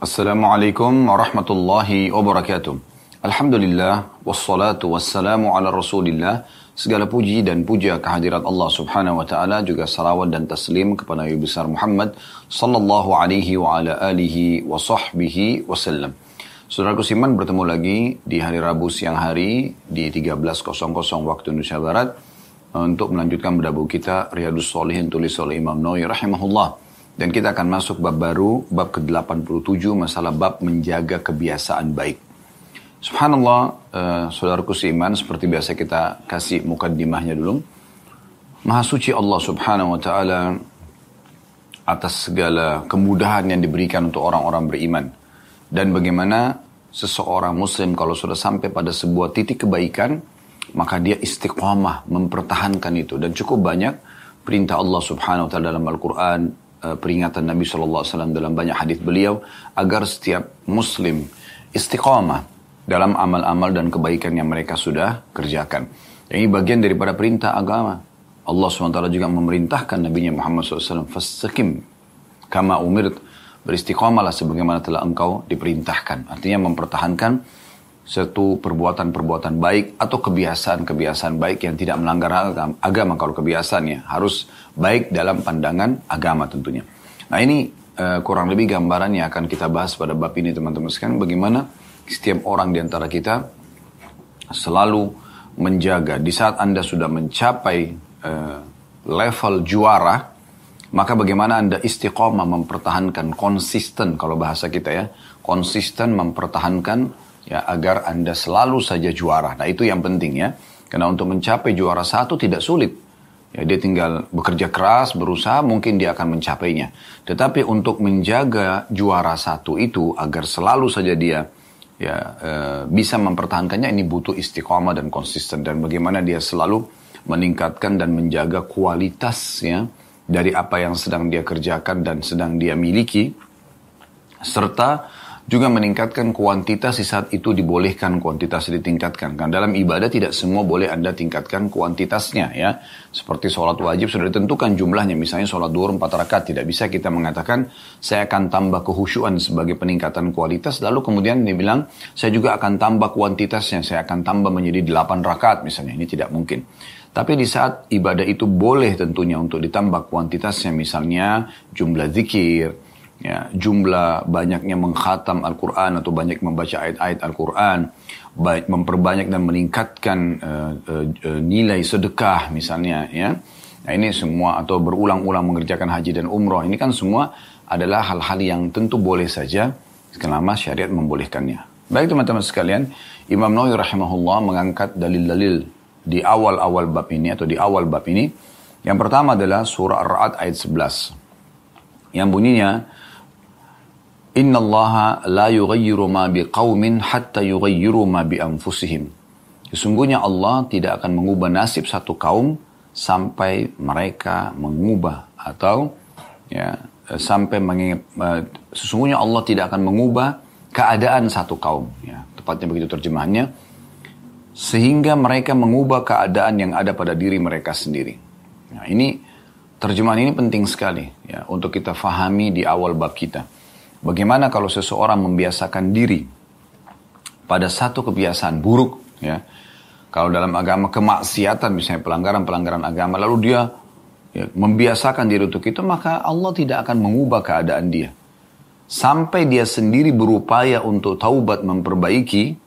Assalamualaikum warahmatullahi wabarakatuh. Alhamdulillah, wassalatu wassalamu ala rasulillah. Segala puji dan puja kehadirat Allah subhanahu wa ta'ala juga salawat dan taslim kepada Nabi besar Muhammad sallallahu alaihi wa ala alihi wa sahbihi wasallam. Saudaraku Siman bertemu lagi di hari Rabu siang hari di 13.00 waktu Indonesia Barat untuk melanjutkan berdabu kita Riyadus Solihin tulis oleh Imam Nawawi rahimahullah. Dan kita akan masuk bab baru, bab ke-87, masalah bab menjaga kebiasaan baik. Subhanallah, uh, saudaraku seiman, seperti biasa kita kasih mukaddimahnya dulu. Maha suci Allah subhanahu wa ta'ala atas segala kemudahan yang diberikan untuk orang-orang beriman. Dan bagaimana seseorang muslim kalau sudah sampai pada sebuah titik kebaikan, maka dia istiqamah mempertahankan itu. Dan cukup banyak perintah Allah subhanahu wa ta'ala dalam Al-Quran, uh, peringatan Nabi SAW dalam banyak hadis beliau agar setiap muslim istiqamah dalam amal-amal dan kebaikan yang mereka sudah kerjakan. Ini bagian daripada perintah agama. Allah SWT juga memerintahkan Nabi Muhammad SAW, Fastaqim kama umirt, beristiqamalah sebagaimana telah engkau diperintahkan. Artinya mempertahankan satu perbuatan-perbuatan baik atau kebiasaan-kebiasaan baik yang tidak melanggar agama, kalau kebiasaannya harus baik dalam pandangan agama tentunya. Nah ini uh, kurang lebih gambaran yang akan kita bahas pada bab ini teman-teman sekalian. Bagaimana setiap orang di antara kita selalu menjaga. Di saat Anda sudah mencapai uh, level juara maka bagaimana Anda istiqomah mempertahankan konsisten kalau bahasa kita ya konsisten mempertahankan ya agar Anda selalu saja juara. Nah, itu yang penting ya. Karena untuk mencapai juara satu tidak sulit. Ya, dia tinggal bekerja keras, berusaha, mungkin dia akan mencapainya. Tetapi untuk menjaga juara satu itu agar selalu saja dia ya e, bisa mempertahankannya ini butuh istiqomah dan konsisten dan bagaimana dia selalu meningkatkan dan menjaga kualitas ya dari apa yang sedang dia kerjakan dan sedang dia miliki serta juga meningkatkan kuantitas di saat itu dibolehkan kuantitas ditingkatkan. Karena dalam ibadah tidak semua boleh Anda tingkatkan kuantitasnya ya. Seperti sholat wajib sudah ditentukan jumlahnya. Misalnya sholat duhur 4 rakaat. Tidak bisa kita mengatakan saya akan tambah kehusyuan sebagai peningkatan kualitas. Lalu kemudian dia bilang saya juga akan tambah kuantitasnya. Saya akan tambah menjadi 8 rakaat misalnya. Ini tidak mungkin. Tapi di saat ibadah itu boleh tentunya untuk ditambah kuantitasnya. Misalnya jumlah zikir, ya, jumlah banyaknya mengkhatam Al-Quran atau banyak membaca ayat-ayat Al-Quran, baik memperbanyak dan meningkatkan uh, uh, nilai sedekah misalnya, ya. Nah ini semua atau berulang-ulang mengerjakan haji dan umroh ini kan semua adalah hal-hal yang tentu boleh saja selama syariat membolehkannya. Baik teman-teman sekalian, Imam Nawawi rahimahullah mengangkat dalil-dalil di awal-awal bab ini atau di awal bab ini. Yang pertama adalah surah Ar-Ra'd ayat 11. Yang bunyinya, Inna Allah la yughayyiru ma biqaumin hatta yughayyiru ma bi anfusihim. Sesungguhnya Allah tidak akan mengubah nasib satu kaum sampai mereka mengubah atau ya sampai mengingat sesungguhnya Allah tidak akan mengubah keadaan satu kaum ya tepatnya begitu terjemahannya sehingga mereka mengubah keadaan yang ada pada diri mereka sendiri. Nah, ini terjemahan ini penting sekali ya untuk kita fahami di awal bab kita. Bagaimana kalau seseorang membiasakan diri pada satu kebiasaan buruk, ya. Kalau dalam agama kemaksiatan, misalnya pelanggaran-pelanggaran agama, lalu dia ya, membiasakan diri untuk itu, maka Allah tidak akan mengubah keadaan dia. Sampai dia sendiri berupaya untuk taubat memperbaiki,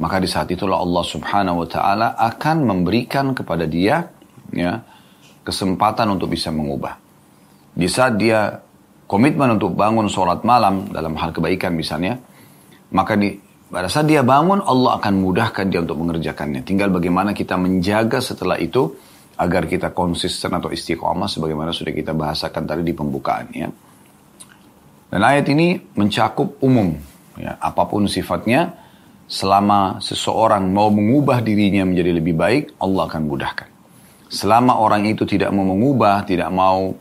maka di saat itulah Allah subhanahu wa ta'ala akan memberikan kepada dia ya, kesempatan untuk bisa mengubah. Di saat dia komitmen untuk bangun sholat malam dalam hal kebaikan misalnya, maka di, pada saat dia bangun Allah akan mudahkan dia untuk mengerjakannya. Tinggal bagaimana kita menjaga setelah itu agar kita konsisten atau istiqomah sebagaimana sudah kita bahasakan tadi di pembukaan ya. Dan ayat ini mencakup umum ya, apa pun sifatnya selama seseorang mau mengubah dirinya menjadi lebih baik Allah akan mudahkan. Selama orang itu tidak mau mengubah, tidak mau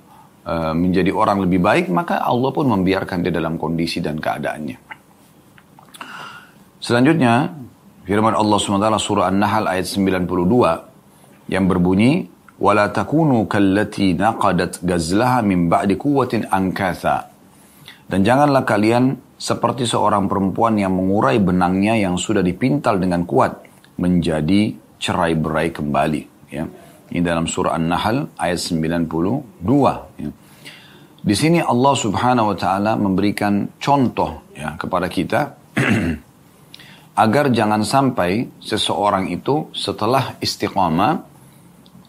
menjadi orang lebih baik, maka Allah pun membiarkan dia dalam kondisi dan keadaannya. Selanjutnya, firman Allah SWT surah An-Nahl ayat 92 yang berbunyi, وَلَا تَكُونُوا كَالَّتِي نَقَدَتْ غَزْلَهَا مِنْ بَعْدِ قُوَّةٍ أَنْكَاثًا Dan janganlah kalian seperti seorang perempuan yang mengurai benangnya yang sudah dipintal dengan kuat menjadi cerai berai kembali. Ya. Ini dalam surah An-Nahl ayat 92. Ya. Di sini Allah Subhanahu wa taala memberikan contoh ya kepada kita agar jangan sampai seseorang itu setelah istiqamah,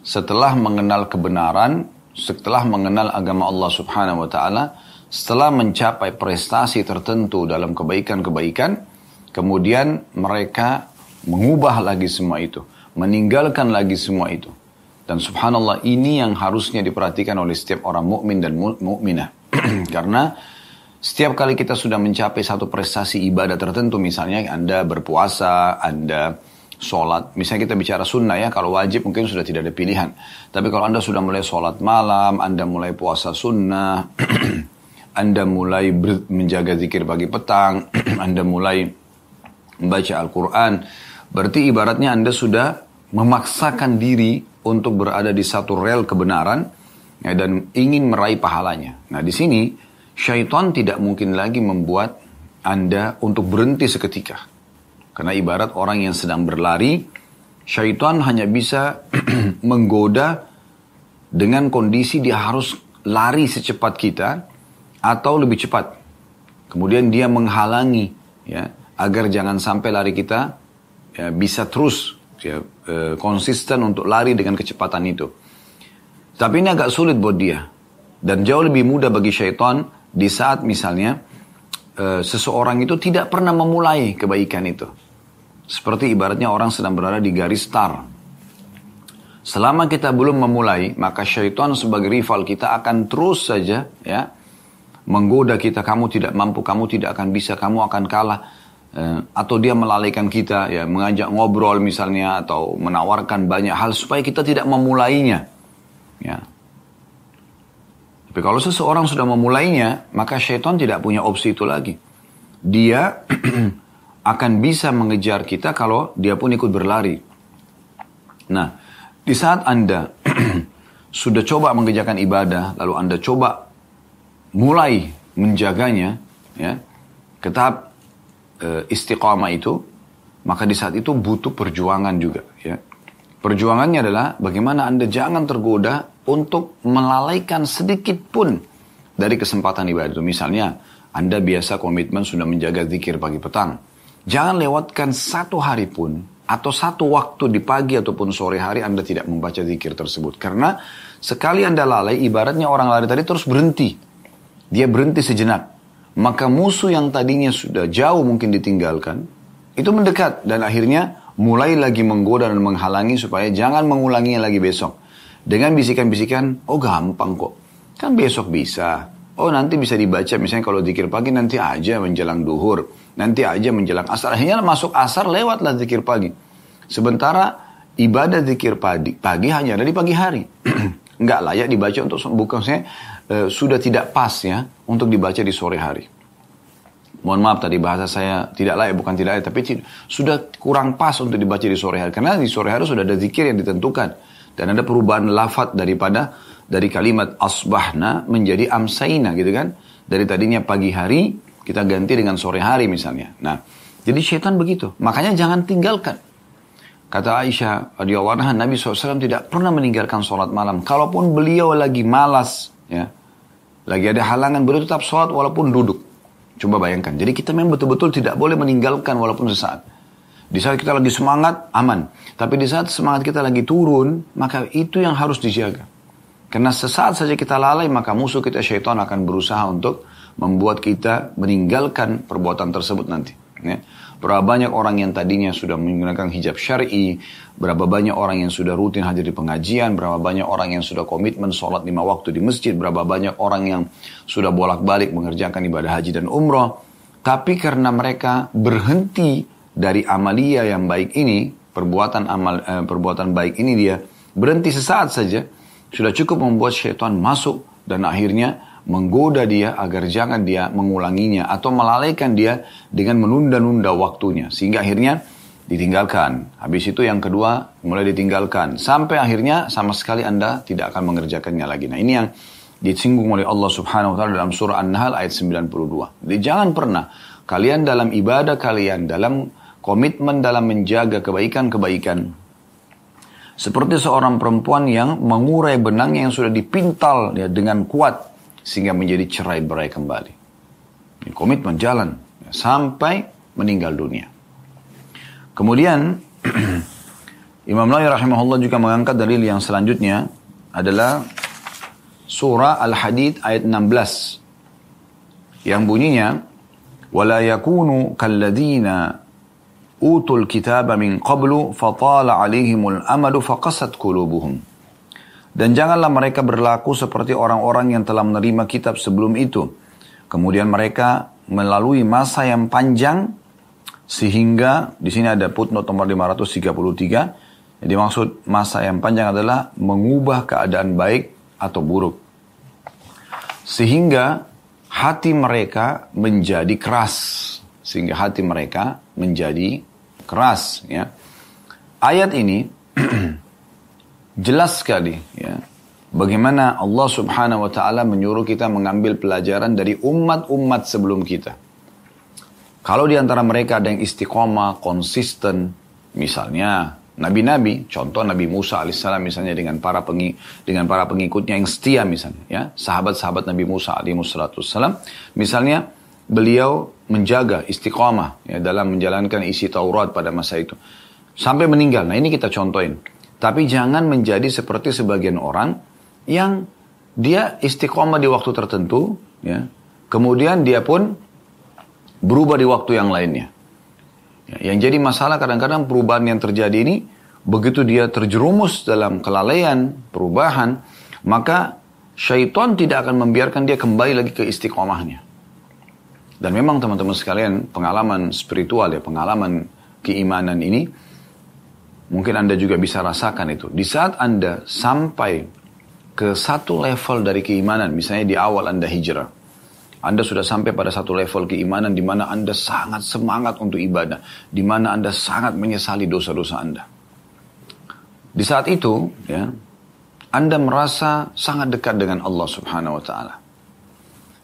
setelah mengenal kebenaran, setelah mengenal agama Allah Subhanahu wa taala, setelah mencapai prestasi tertentu dalam kebaikan-kebaikan, kemudian mereka mengubah lagi semua itu, meninggalkan lagi semua itu. Dan subhanallah ini yang harusnya diperhatikan oleh setiap orang mukmin dan mukminah. Karena setiap kali kita sudah mencapai satu prestasi ibadah tertentu, misalnya Anda berpuasa, Anda sholat, misalnya kita bicara sunnah ya, kalau wajib mungkin sudah tidak ada pilihan. Tapi kalau Anda sudah mulai sholat malam, Anda mulai puasa sunnah, Anda mulai menjaga zikir pagi petang, Anda mulai membaca Al-Quran, berarti ibaratnya Anda sudah memaksakan diri untuk berada di satu rel kebenaran ya, dan ingin meraih pahalanya. Nah di sini syaitan tidak mungkin lagi membuat Anda untuk berhenti seketika. Karena ibarat orang yang sedang berlari, syaitan hanya bisa menggoda dengan kondisi dia harus lari secepat kita, atau lebih cepat. Kemudian dia menghalangi ya agar jangan sampai lari kita ya, bisa terus ya, e, konsisten untuk lari dengan kecepatan itu. Tapi ini agak sulit buat dia dan jauh lebih mudah bagi syaitan di saat misalnya e, seseorang itu tidak pernah memulai kebaikan itu. Seperti ibaratnya orang sedang berada di garis start. Selama kita belum memulai, maka syaitan sebagai rival kita akan terus saja ya menggoda kita, kamu tidak mampu, kamu tidak akan bisa, kamu akan kalah. Eh, atau dia melalaikan kita, ya mengajak ngobrol misalnya, atau menawarkan banyak hal supaya kita tidak memulainya. Ya. Tapi kalau seseorang sudah memulainya, maka syaitan tidak punya opsi itu lagi. Dia akan bisa mengejar kita kalau dia pun ikut berlari. Nah, di saat Anda sudah coba mengerjakan ibadah, lalu Anda coba mulai menjaganya ya ke tahap e, istiqamah itu maka di saat itu butuh perjuangan juga ya perjuangannya adalah bagaimana anda jangan tergoda untuk melalaikan sedikit pun dari kesempatan ibadah itu misalnya anda biasa komitmen sudah menjaga zikir pagi petang jangan lewatkan satu hari pun atau satu waktu di pagi ataupun sore hari Anda tidak membaca zikir tersebut. Karena sekali Anda lalai, ibaratnya orang lari tadi terus berhenti dia berhenti sejenak. Maka musuh yang tadinya sudah jauh mungkin ditinggalkan, itu mendekat dan akhirnya mulai lagi menggoda dan menghalangi supaya jangan mengulanginya lagi besok. Dengan bisikan-bisikan, oh gampang kok, kan besok bisa. Oh nanti bisa dibaca misalnya kalau zikir pagi nanti aja menjelang duhur, nanti aja menjelang asar. Akhirnya masuk asar lewatlah zikir pagi. Sementara ibadah zikir pagi, pagi hanya ada di pagi hari. Nggak layak dibaca untuk bukan saya Eh, sudah tidak pas ya untuk dibaca di sore hari. Mohon maaf tadi bahasa saya tidak layak, bukan tidak layak, tapi sudah kurang pas untuk dibaca di sore hari. Karena di sore hari sudah ada zikir yang ditentukan. Dan ada perubahan lafat daripada dari kalimat asbahna menjadi amsaina gitu kan. Dari tadinya pagi hari, kita ganti dengan sore hari misalnya. Nah, jadi syaitan begitu. Makanya jangan tinggalkan. Kata Aisyah radhiyallahu anha, Nabi SAW tidak pernah meninggalkan sholat malam. Kalaupun beliau lagi malas, ya, lagi ada halangan, beliau tetap sholat walaupun duduk. Coba bayangkan. Jadi kita memang betul-betul tidak boleh meninggalkan walaupun sesaat. Di saat kita lagi semangat, aman. Tapi di saat semangat kita lagi turun, maka itu yang harus dijaga. Karena sesaat saja kita lalai, maka musuh kita syaitan akan berusaha untuk membuat kita meninggalkan perbuatan tersebut nanti. Ya. Berapa banyak orang yang tadinya sudah menggunakan hijab syari, berapa banyak orang yang sudah rutin hadir di pengajian, berapa banyak orang yang sudah komitmen sholat lima waktu di masjid, berapa banyak orang yang sudah bolak-balik mengerjakan ibadah haji dan umroh. Tapi karena mereka berhenti dari amalia yang baik ini, perbuatan amal eh, perbuatan baik ini dia berhenti sesaat saja, sudah cukup membuat syaitan masuk dan akhirnya menggoda dia agar jangan dia mengulanginya atau melalaikan dia dengan menunda-nunda waktunya sehingga akhirnya ditinggalkan. Habis itu yang kedua mulai ditinggalkan sampai akhirnya sama sekali Anda tidak akan mengerjakannya lagi. Nah, ini yang disinggung oleh Allah Subhanahu wa taala dalam surah An-Nahl ayat 92. Jadi jangan pernah kalian dalam ibadah kalian, dalam komitmen dalam menjaga kebaikan-kebaikan seperti seorang perempuan yang mengurai benang yang sudah dipintal ya, dengan kuat sehingga menjadi cerai berai kembali. Ini komitmen jalan sampai meninggal dunia. Kemudian Imam Nawawi rahimahullah juga mengangkat dalil yang selanjutnya adalah surah Al-Hadid ayat 16 yang bunyinya wala yakunu kalladzina utul kitaba min qablu fatala alaihimul amadu faqasat qulubuhum. Dan janganlah mereka berlaku seperti orang-orang yang telah menerima kitab sebelum itu. Kemudian mereka melalui masa yang panjang sehingga di sini ada footnote nomor 533. Jadi maksud masa yang panjang adalah mengubah keadaan baik atau buruk. Sehingga hati mereka menjadi keras. Sehingga hati mereka menjadi keras ya. Ayat ini jelas sekali ya. Bagaimana Allah Subhanahu wa taala menyuruh kita mengambil pelajaran dari umat-umat sebelum kita. Kalau di antara mereka ada yang istiqomah, konsisten, misalnya nabi-nabi, contoh Nabi Musa alaihissalam misalnya dengan para pengi, dengan para pengikutnya yang setia misalnya, ya sahabat-sahabat Nabi Musa alaihissalam, misalnya beliau menjaga istiqomah ya, dalam menjalankan isi Taurat pada masa itu. Sampai meninggal. Nah ini kita contohin. Tapi jangan menjadi seperti sebagian orang yang dia istiqomah di waktu tertentu, ya. kemudian dia pun berubah di waktu yang lainnya. Ya, yang jadi masalah kadang-kadang perubahan yang terjadi ini, begitu dia terjerumus dalam kelalaian, perubahan, maka syaitan tidak akan membiarkan dia kembali lagi ke istiqomahnya. Dan memang teman-teman sekalian pengalaman spiritual ya, pengalaman keimanan ini mungkin Anda juga bisa rasakan itu. Di saat Anda sampai ke satu level dari keimanan, misalnya di awal Anda hijrah, anda sudah sampai pada satu level keimanan di mana Anda sangat semangat untuk ibadah, di mana Anda sangat menyesali dosa-dosa Anda. Di saat itu, ya, Anda merasa sangat dekat dengan Allah Subhanahu wa taala.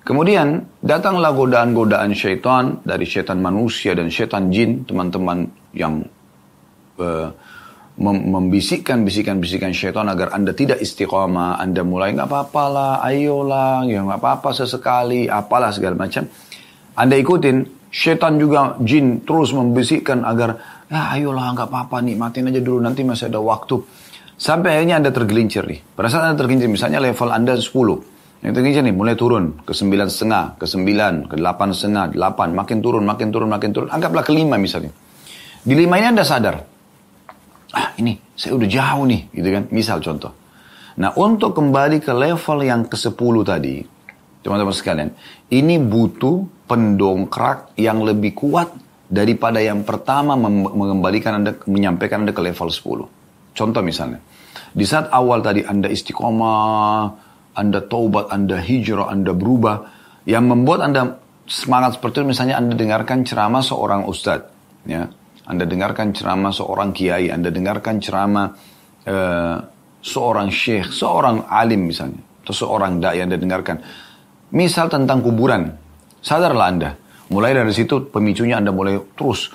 Kemudian datanglah godaan-godaan syaitan dari syaitan manusia dan syaitan jin, teman-teman yang uh, membisikkan bisikan-bisikan syaitan agar anda tidak istiqomah, anda mulai nggak apa-apa lah, ayolah, ya nggak apa-apa sesekali, apalah segala macam. Anda ikutin, syaitan juga jin terus membisikkan agar ya ayolah nggak apa-apa nikmatin aja dulu nanti masih ada waktu. Sampai akhirnya anda tergelincir nih. Pada anda tergelincir, misalnya level anda 10, yang tinggi nih mulai turun ke sembilan setengah, ke sembilan, ke delapan setengah, delapan, makin turun, makin turun, makin turun. Anggaplah ke lima misalnya. Di lima ini anda sadar, ah ini saya udah jauh nih, gitu kan? Misal contoh. Nah untuk kembali ke level yang ke sepuluh tadi, teman-teman sekalian, ini butuh pendongkrak yang lebih kuat daripada yang pertama mengembalikan anda, menyampaikan anda ke level sepuluh. Contoh misalnya, di saat awal tadi anda istiqomah, anda taubat, Anda hijrah, Anda berubah. Yang membuat Anda semangat seperti itu misalnya Anda dengarkan ceramah seorang ustadz. Ya. Anda dengarkan ceramah seorang kiai, Anda dengarkan ceramah uh, seorang syekh, seorang alim misalnya. Atau seorang da'i Anda dengarkan. Misal tentang kuburan. Sadarlah Anda. Mulai dari situ pemicunya Anda mulai terus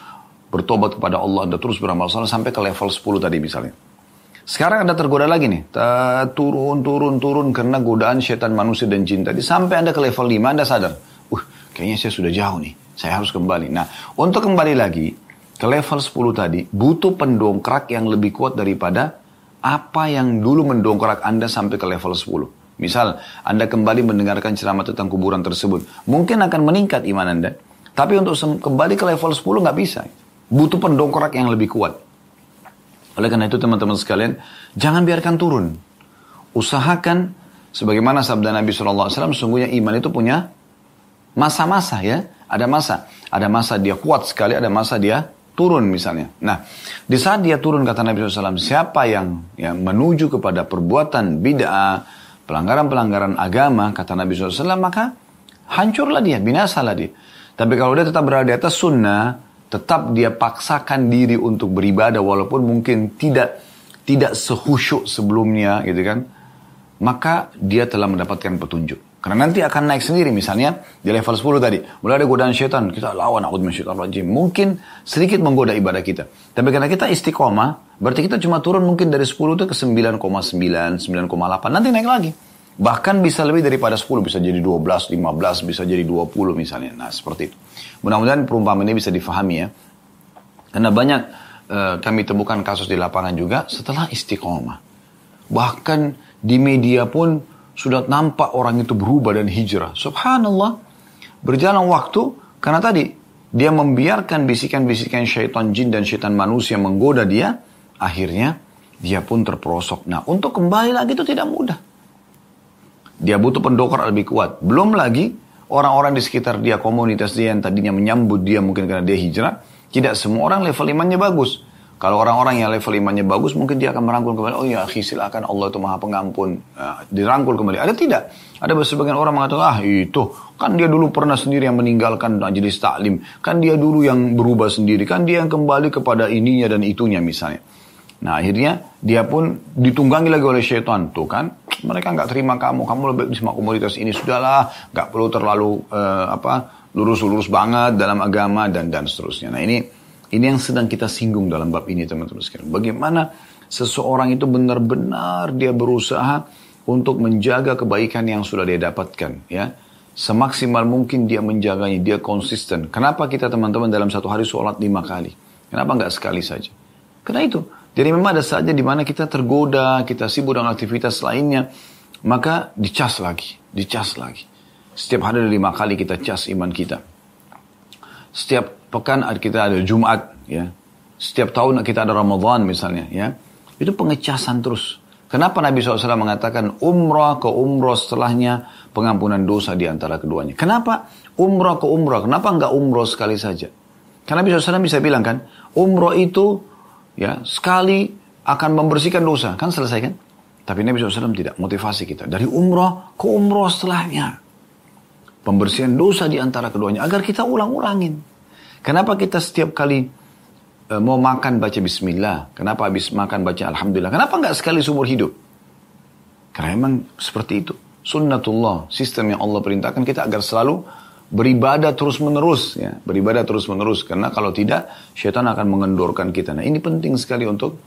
bertobat kepada Allah, Anda terus beramal salah sampai ke level 10 tadi misalnya. Sekarang Anda tergoda lagi nih. Turun, turun, turun karena godaan setan manusia dan jin tadi. Sampai Anda ke level 5, Anda sadar. Uh, kayaknya saya sudah jauh nih. Saya harus kembali. Nah, untuk kembali lagi ke level 10 tadi, butuh pendongkrak yang lebih kuat daripada apa yang dulu mendongkrak Anda sampai ke level 10. Misal, Anda kembali mendengarkan ceramah tentang kuburan tersebut. Mungkin akan meningkat iman Anda. Tapi untuk kembali ke level 10 nggak bisa. Butuh pendongkrak yang lebih kuat. Oleh karena itu teman-teman sekalian, jangan biarkan turun. Usahakan, sebagaimana sabda Nabi SAW, sungguhnya iman itu punya masa-masa ya. Ada masa. Ada masa dia kuat sekali, ada masa dia turun misalnya. Nah, di saat dia turun kata Nabi SAW, siapa yang yang menuju kepada perbuatan bid'ah, pelanggaran-pelanggaran agama, kata Nabi SAW, maka hancurlah dia, binasalah dia. Tapi kalau dia tetap berada di atas sunnah, tetap dia paksakan diri untuk beribadah walaupun mungkin tidak tidak sehusyuk sebelumnya gitu kan maka dia telah mendapatkan petunjuk. Karena nanti akan naik sendiri misalnya di level 10 tadi. Mulai ada godaan syaitan, kita lawan aku syaitan rajim. Mungkin sedikit menggoda ibadah kita. Tapi karena kita istiqomah, berarti kita cuma turun mungkin dari 10 itu ke 9,9, 9,8. Nanti naik lagi. Bahkan bisa lebih daripada 10, bisa jadi 12, 15, bisa jadi 20 misalnya. Nah seperti itu. Mudah-mudahan perumpamaan ini bisa difahami ya. Karena banyak uh, kami temukan kasus di lapangan juga setelah istiqomah. Bahkan di media pun sudah nampak orang itu berubah dan hijrah. Subhanallah. Berjalan waktu, karena tadi dia membiarkan bisikan-bisikan syaitan jin dan syaitan manusia menggoda dia, akhirnya dia pun terperosok. Nah, untuk kembali lagi itu tidak mudah. Dia butuh pendokter lebih kuat. Belum lagi orang-orang di sekitar dia, komunitas dia yang tadinya menyambut dia mungkin karena dia hijrah, tidak semua orang level imannya bagus. Kalau orang-orang yang level imannya bagus, mungkin dia akan merangkul kembali. Oh ya, silakan Allah itu maha pengampun. Nah, dirangkul kembali. Ada tidak? Ada sebagian orang mengatakan, ah itu, kan dia dulu pernah sendiri yang meninggalkan majelis taklim. Kan dia dulu yang berubah sendiri. Kan dia yang kembali kepada ininya dan itunya misalnya. Nah akhirnya dia pun ditunggangi lagi oleh syaitan. Tuh kan, mereka nggak terima kamu. Kamu lebih di semua komunitas ini. Sudahlah, nggak perlu terlalu uh, apa lurus-lurus banget dalam agama dan dan seterusnya. Nah ini ini yang sedang kita singgung dalam bab ini teman-teman sekalian. Bagaimana seseorang itu benar-benar dia berusaha untuk menjaga kebaikan yang sudah dia dapatkan. ya Semaksimal mungkin dia menjaganya, dia konsisten. Kenapa kita teman-teman dalam satu hari sholat lima kali? Kenapa nggak sekali saja? Karena itu. Jadi memang ada saja di mana kita tergoda, kita sibuk dengan aktivitas lainnya, maka dicas lagi, dicas lagi. Setiap hari lima kali kita cas iman kita. Setiap pekan kita ada Jumat, ya. Setiap tahun kita ada Ramadan misalnya, ya. Itu pengecasan terus. Kenapa Nabi SAW mengatakan umrah ke umrah setelahnya pengampunan dosa di antara keduanya? Kenapa umrah ke umrah? Kenapa enggak umrah sekali saja? Karena Nabi SAW bisa bilang kan, umrah itu ya sekali akan membersihkan dosa. Kan selesai kan? Tapi Nabi SAW tidak motivasi kita. Dari umrah ke umrah setelahnya. Pembersihan dosa di antara keduanya. Agar kita ulang-ulangin. Kenapa kita setiap kali e, mau makan baca bismillah? Kenapa habis makan baca alhamdulillah? Kenapa nggak sekali seumur hidup? Karena memang seperti itu. Sunnatullah, sistem yang Allah perintahkan kita agar selalu beribadah terus menerus ya beribadah terus menerus karena kalau tidak syaitan akan mengendorkan kita nah ini penting sekali untuk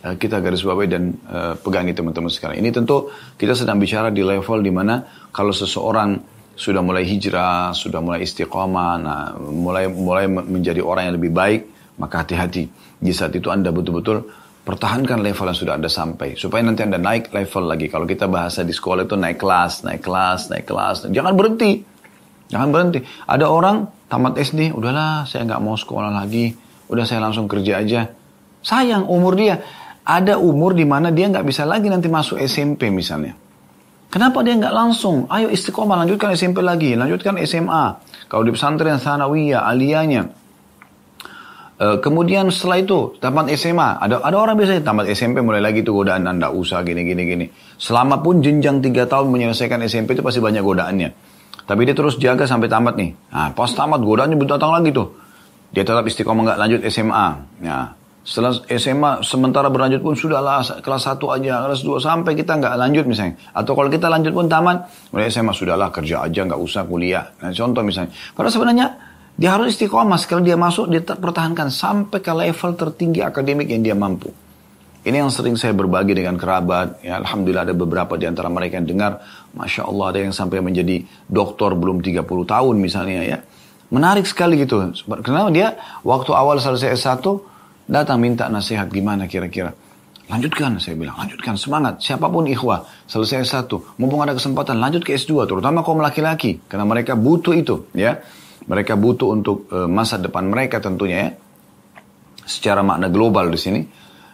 uh, kita garis bawahi dan uh, pegangi teman-teman sekarang ini tentu kita sedang bicara di level di mana kalau seseorang sudah mulai hijrah, sudah mulai istiqomah, nah, mulai mulai menjadi orang yang lebih baik, maka hati-hati. Di saat itu Anda betul-betul pertahankan level yang sudah Anda sampai. Supaya nanti Anda naik level lagi. Kalau kita bahasa di sekolah itu naik kelas, naik kelas, naik kelas. Jangan berhenti. Jangan berhenti. Ada orang tamat SD, udahlah saya nggak mau sekolah lagi. Udah saya langsung kerja aja. Sayang umur dia. Ada umur di mana dia nggak bisa lagi nanti masuk SMP misalnya. Kenapa dia nggak langsung? Ayo istiqomah, lanjutkan SMP lagi, lanjutkan SMA. Kalau di pesantren sanawiyah, aliyahnya. E, kemudian setelah itu, tamat SMA. Ada ada orang biasanya tamat SMP mulai lagi tuh godaan anda usah gini gini gini. Selama pun jenjang tiga tahun menyelesaikan SMP itu pasti banyak godaannya. Tapi dia terus jaga sampai tamat nih. Nah, pas tamat godaannya datang lagi tuh. Dia tetap istiqomah nggak lanjut SMA. Nah, setelah SMA sementara berlanjut pun sudahlah kelas 1 aja, kelas 2 sampai kita nggak lanjut misalnya. Atau kalau kita lanjut pun tamat, mulai SMA sudahlah kerja aja nggak usah kuliah. Nah, contoh misalnya. Padahal sebenarnya dia harus istiqomah. Sekali dia masuk, dia pertahankan sampai ke level tertinggi akademik yang dia mampu. Ini yang sering saya berbagi dengan kerabat. Ya, Alhamdulillah ada beberapa di antara mereka yang dengar. Masya Allah ada yang sampai menjadi doktor belum 30 tahun misalnya ya. Menarik sekali gitu. Kenapa dia waktu awal selesai S1 Datang minta nasihat gimana kira-kira. Lanjutkan, saya bilang. Lanjutkan, semangat. Siapa pun ikhwah, selesai satu. Mumpung ada kesempatan, lanjut ke S2. Terutama kaum laki-laki. Karena mereka butuh itu. ya Mereka butuh untuk uh, masa depan mereka tentunya ya. Secara makna global di sini.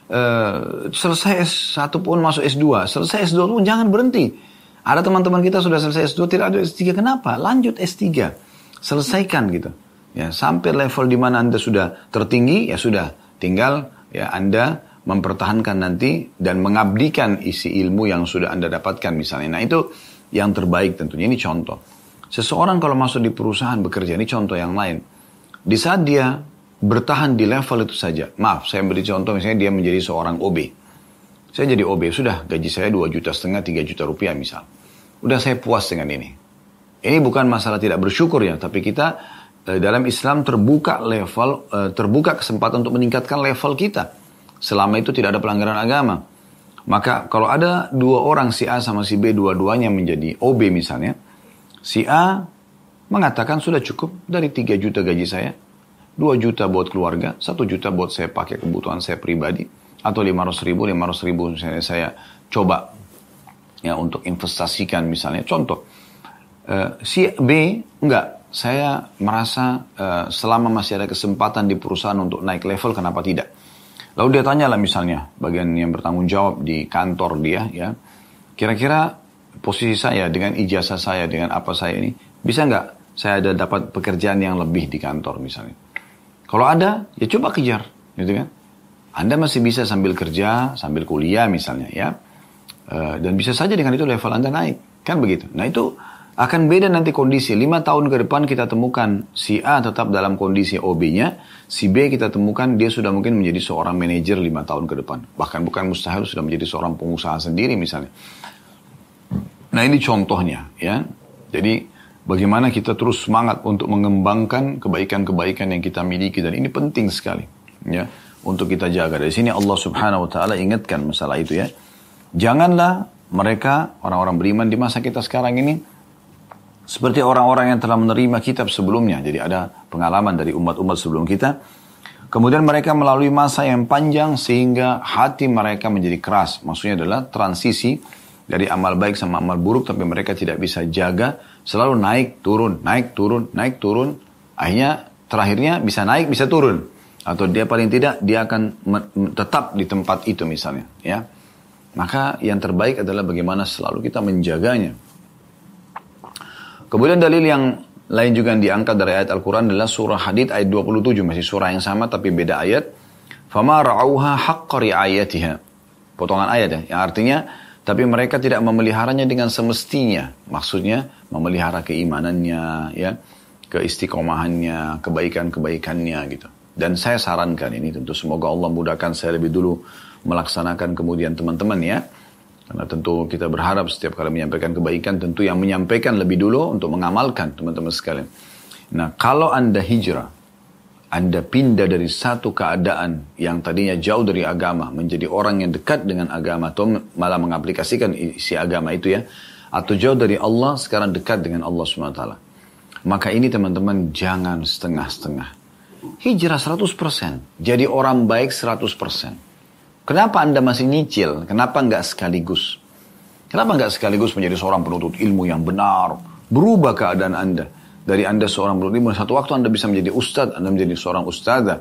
Uh, selesai S1 pun masuk S2. Selesai S2 pun jangan berhenti. Ada teman-teman kita sudah selesai S2, tidak ada S3. Kenapa? Lanjut S3. Selesaikan gitu. Ya, sampai level di mana Anda sudah tertinggi, ya sudah Tinggal ya Anda mempertahankan nanti dan mengabdikan isi ilmu yang sudah Anda dapatkan misalnya. Nah itu yang terbaik tentunya. Ini contoh. Seseorang kalau masuk di perusahaan bekerja, ini contoh yang lain. Di saat dia bertahan di level itu saja. Maaf, saya beri contoh misalnya dia menjadi seorang OB. Saya jadi OB, sudah gaji saya 2 juta setengah, 3 juta rupiah misal. Udah saya puas dengan ini. Ini bukan masalah tidak bersyukur ya, tapi kita dalam Islam terbuka level, eh, terbuka kesempatan untuk meningkatkan level kita. Selama itu tidak ada pelanggaran agama. Maka kalau ada dua orang si A sama si B dua-duanya menjadi OB misalnya, si A mengatakan sudah cukup dari 3 juta gaji saya, 2 juta buat keluarga, 1 juta buat saya pakai kebutuhan saya pribadi, atau 500 ribu, 500 ribu saya, saya coba ya untuk investasikan misalnya. Contoh, uh, si B enggak, saya merasa uh, selama masih ada kesempatan di perusahaan untuk naik level, kenapa tidak? Lalu dia tanya lah misalnya, bagian yang bertanggung jawab di kantor dia, ya, kira-kira posisi saya dengan ijazah saya, dengan apa saya ini, bisa nggak saya ada dapat pekerjaan yang lebih di kantor misalnya? Kalau ada, ya coba kejar, gitu kan? Anda masih bisa sambil kerja, sambil kuliah misalnya, ya, e, dan bisa saja dengan itu level Anda naik, kan begitu? Nah itu akan beda nanti kondisi. Lima tahun ke depan kita temukan si A tetap dalam kondisi OB-nya, si B kita temukan dia sudah mungkin menjadi seorang manajer lima tahun ke depan. Bahkan bukan mustahil sudah menjadi seorang pengusaha sendiri misalnya. Nah ini contohnya ya. Jadi bagaimana kita terus semangat untuk mengembangkan kebaikan-kebaikan yang kita miliki dan ini penting sekali ya untuk kita jaga. Dari sini Allah Subhanahu wa taala ingatkan masalah itu ya. Janganlah mereka orang-orang beriman di masa kita sekarang ini seperti orang-orang yang telah menerima kitab sebelumnya. Jadi ada pengalaman dari umat-umat sebelum kita. Kemudian mereka melalui masa yang panjang sehingga hati mereka menjadi keras. Maksudnya adalah transisi dari amal baik sama amal buruk tapi mereka tidak bisa jaga. Selalu naik, turun, naik, turun, naik, turun. Akhirnya terakhirnya bisa naik, bisa turun. Atau dia paling tidak dia akan tetap di tempat itu misalnya. ya Maka yang terbaik adalah bagaimana selalu kita menjaganya. Kemudian dalil yang lain juga yang diangkat dari ayat Al-Quran adalah surah Hadid ayat 27. Masih surah yang sama tapi beda ayat. Fama ra'auha haqqa ri'ayatiha. Potongan ayat ya. Yang artinya, tapi mereka tidak memeliharanya dengan semestinya. Maksudnya, memelihara keimanannya, ya, keistiqomahannya, kebaikan-kebaikannya gitu. Dan saya sarankan ini tentu semoga Allah mudahkan saya lebih dulu melaksanakan kemudian teman-teman ya karena tentu kita berharap setiap kali menyampaikan kebaikan, tentu yang menyampaikan lebih dulu untuk mengamalkan teman-teman sekalian. Nah, kalau Anda hijrah, Anda pindah dari satu keadaan yang tadinya jauh dari agama, menjadi orang yang dekat dengan agama, atau malah mengaplikasikan isi agama itu ya, atau jauh dari Allah, sekarang dekat dengan Allah SWT. Maka ini teman-teman jangan setengah-setengah. Hijrah 100%, jadi orang baik 100%. Kenapa Anda masih nyicil? Kenapa nggak sekaligus? Kenapa nggak sekaligus menjadi seorang penuntut ilmu yang benar? Berubah keadaan Anda. Dari Anda seorang penuntut ilmu, satu waktu Anda bisa menjadi ustadz, Anda menjadi seorang ustadzah.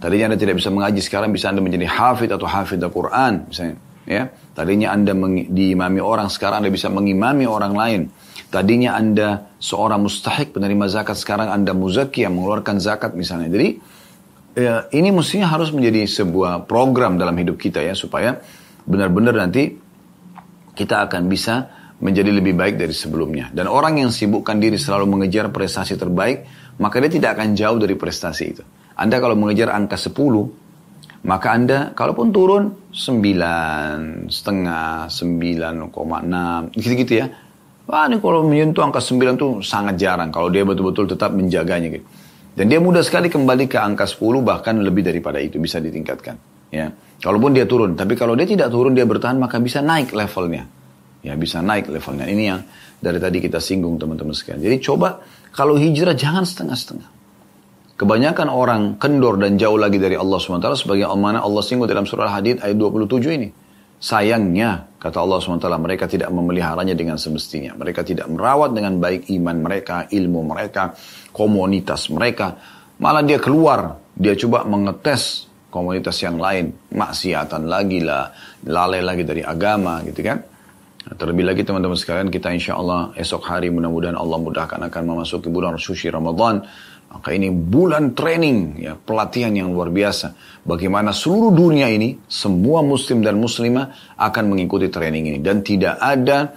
Tadinya Anda tidak bisa mengaji, sekarang bisa Anda menjadi hafid atau hafid Al-Quran. Misalnya, ya. Tadinya Anda diimami orang, sekarang Anda bisa mengimami orang lain. Tadinya Anda seorang mustahik penerima zakat, sekarang Anda muzaki yang mengeluarkan zakat misalnya. Jadi, ya, ini mestinya harus menjadi sebuah program dalam hidup kita ya supaya benar-benar nanti kita akan bisa menjadi lebih baik dari sebelumnya. Dan orang yang sibukkan diri selalu mengejar prestasi terbaik, maka dia tidak akan jauh dari prestasi itu. Anda kalau mengejar angka 10, maka Anda kalaupun turun 9, setengah, 9,6, gitu-gitu ya. Wah ini kalau menyentuh angka 9 itu sangat jarang kalau dia betul-betul tetap menjaganya gitu. Dan dia mudah sekali kembali ke angka 10 bahkan lebih daripada itu bisa ditingkatkan. Ya, kalaupun dia turun, tapi kalau dia tidak turun dia bertahan maka bisa naik levelnya. Ya bisa naik levelnya. Ini yang dari tadi kita singgung teman-teman sekalian. Jadi coba kalau hijrah jangan setengah-setengah. Kebanyakan orang kendor dan jauh lagi dari Allah SWT sebagai mana Allah singgung dalam surah Hadid ayat 27 ini. Sayangnya, kata Allah SWT, mereka tidak memeliharanya dengan semestinya. Mereka tidak merawat dengan baik iman mereka, ilmu mereka, komunitas mereka. Malah dia keluar, dia coba mengetes komunitas yang lain. Maksiatan lagi lah, lalai lagi dari agama gitu kan. Terlebih lagi teman-teman sekalian, kita insya Allah esok hari mudah-mudahan Allah mudahkan akan memasuki bulan suci Ramadan. Maka ini bulan training, ya pelatihan yang luar biasa. Bagaimana seluruh dunia ini, semua muslim dan muslimah akan mengikuti training ini. Dan tidak ada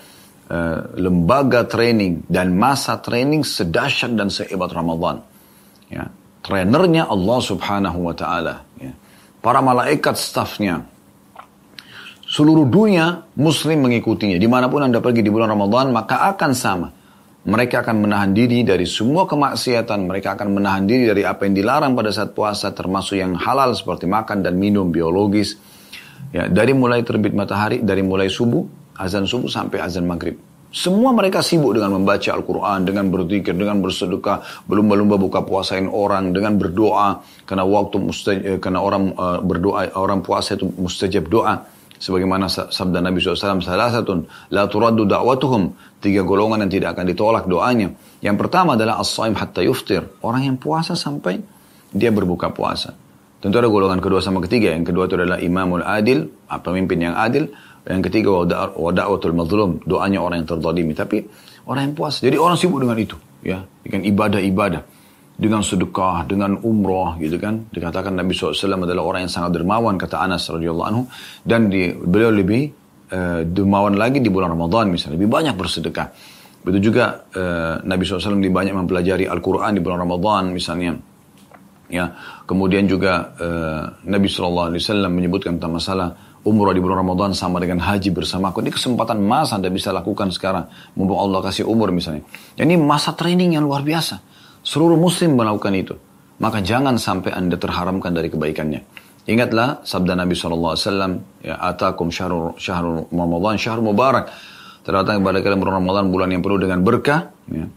uh, lembaga training dan masa training sedahsyat dan sehebat Ramadan. Ya. Trainernya Allah subhanahu wa ta'ala. Ya. Para malaikat staffnya. Seluruh dunia muslim mengikutinya. Di mana pun anda pergi di bulan Ramadan maka akan sama. Mereka akan menahan diri dari semua kemaksiatan. Mereka akan menahan diri dari apa yang dilarang pada saat puasa termasuk yang halal seperti makan dan minum biologis. Ya, dari mulai terbit matahari, dari mulai subuh, azan subuh sampai azan maghrib. Semua mereka sibuk dengan membaca Al-Quran, dengan berzikir, dengan bersedekah, belum belum buka puasain orang, dengan berdoa. Karena waktu mustajab, eh, karena orang uh, berdoa, orang puasa itu mustajab doa. Sebagaimana sabda Nabi SAW, salah satu, la turaddu da'watuhum. Tiga golongan yang tidak akan ditolak doanya. Yang pertama adalah as-saim hatta yuftir. Orang yang puasa sampai dia berbuka puasa. Tentu ada golongan kedua sama ketiga. Yang kedua itu adalah imamul adil, pemimpin yang adil. Yang ketiga wada'watul mazlum, doanya orang yang terzalimi. Tapi orang yang puas. Jadi orang sibuk dengan itu, ya, dengan ibadah-ibadah, dengan sedekah, dengan umroh, gitu kan. Dikatakan Nabi SAW adalah orang yang sangat dermawan, kata Anas radhiyallahu anhu, dan di, beliau lebih uh, dermawan lagi di bulan Ramadan misalnya, lebih banyak bersedekah. Begitu juga uh, Nabi SAW lebih banyak mempelajari Al-Quran di bulan Ramadan misalnya. Ya, kemudian juga uh, Nabi SAW menyebutkan tentang masalah umrah di bulan Ramadan sama dengan haji bersama aku. Ini kesempatan emas Anda bisa lakukan sekarang. Mumpung Allah kasih umur misalnya. Ini masa training yang luar biasa. Seluruh muslim melakukan itu. Maka jangan sampai Anda terharamkan dari kebaikannya. Ingatlah sabda Nabi SAW, ya, Atakum syahrul, syahrul Ramadan, syahrul mubarak. Terdatang kepada kalian bulan Ramadan, bulan yang penuh dengan berkah. Ya.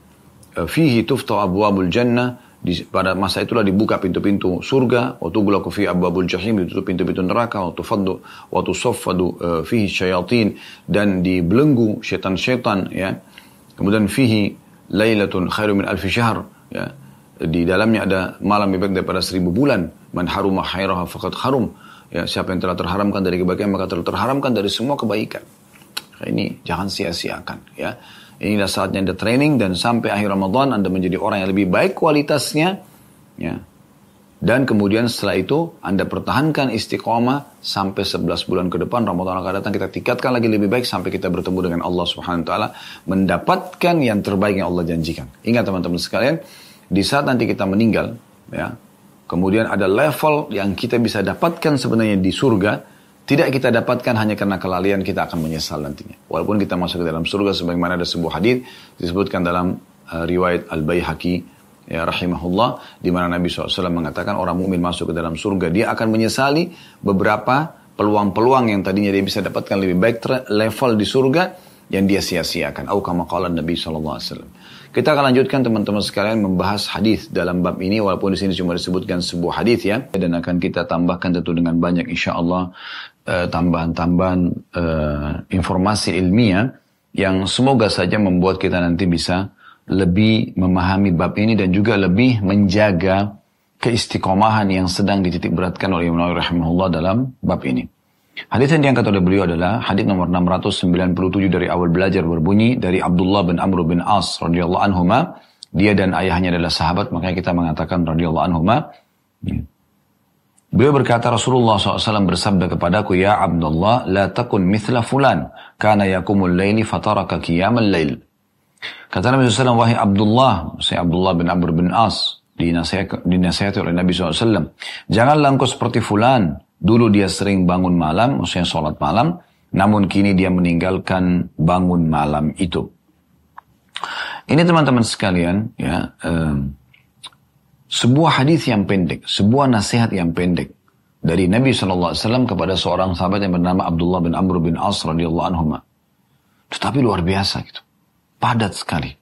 Fihi tuftau abwabul jannah, di, pada masa itulah dibuka pintu-pintu surga, waktu gulaku fi abwabul jahim, ditutup pintu-pintu neraka, waktu faddu, waktu soffadu uh, fihi syayatin, dan dibelenggu setan-setan, ya. Kemudian fihi lailatun khairu min alfi syahr, ya. Di dalamnya ada malam lebih baik daripada seribu bulan. Man haruma khairaha faqad harum. Ya, siapa yang telah terharamkan dari kebaikan maka telah terharamkan dari semua kebaikan. Ini jangan sia-siakan, ya. Inilah saatnya Anda training dan sampai akhir Ramadan Anda menjadi orang yang lebih baik kualitasnya. Ya. Dan kemudian setelah itu Anda pertahankan istiqomah sampai 11 bulan ke depan Ramadan akan datang kita tingkatkan lagi lebih baik sampai kita bertemu dengan Allah Subhanahu wa taala mendapatkan yang terbaik yang Allah janjikan. Ingat teman-teman sekalian, di saat nanti kita meninggal ya, kemudian ada level yang kita bisa dapatkan sebenarnya di surga tidak kita dapatkan hanya karena kelalaian kita akan menyesal nantinya. Walaupun kita masuk ke dalam surga sebagaimana ada sebuah hadis disebutkan dalam uh, riwayat Al-Baihaqi ya rahimahullah di mana Nabi SAW mengatakan orang mukmin masuk ke dalam surga dia akan menyesali beberapa peluang-peluang yang tadinya dia bisa dapatkan lebih baik level di surga yang dia sia-siakan. Au kama Nabi SAW. Kita akan lanjutkan teman-teman sekalian membahas hadis dalam bab ini walaupun di sini cuma disebutkan sebuah hadis ya dan akan kita tambahkan tentu dengan banyak insya Allah tambahan-tambahan uh, informasi ilmiah yang semoga saja membuat kita nanti bisa lebih memahami bab ini dan juga lebih menjaga keistiqomahan yang sedang dititik beratkan oleh Imam Nawawi rahimahullah dalam bab ini. Hadis yang diangkat oleh beliau adalah hadis nomor 697 dari awal belajar berbunyi dari Abdullah bin Amr bin As radhiyallahu anhuma. Dia dan ayahnya adalah sahabat, makanya kita mengatakan radhiyallahu anhuma. Ya. Beliau berkata Rasulullah SAW bersabda kepadaku, Ya Abdullah, la takun mithla fulan, kana yakumul layli fataraka qiyamal layl. Kata Nabi SAW, wahai Abdullah, saya Abdullah bin Amr bin As, dinasihati oleh Nabi SAW. Janganlah engkau seperti fulan, Dulu dia sering bangun malam, maksudnya sholat malam, namun kini dia meninggalkan bangun malam itu. Ini teman-teman sekalian, ya, um, sebuah hadis yang pendek, sebuah nasihat yang pendek dari Nabi SAW kepada seorang sahabat yang bernama Abdullah bin Amr bin As radhiyallahu anhu. Tetapi luar biasa gitu, padat sekali.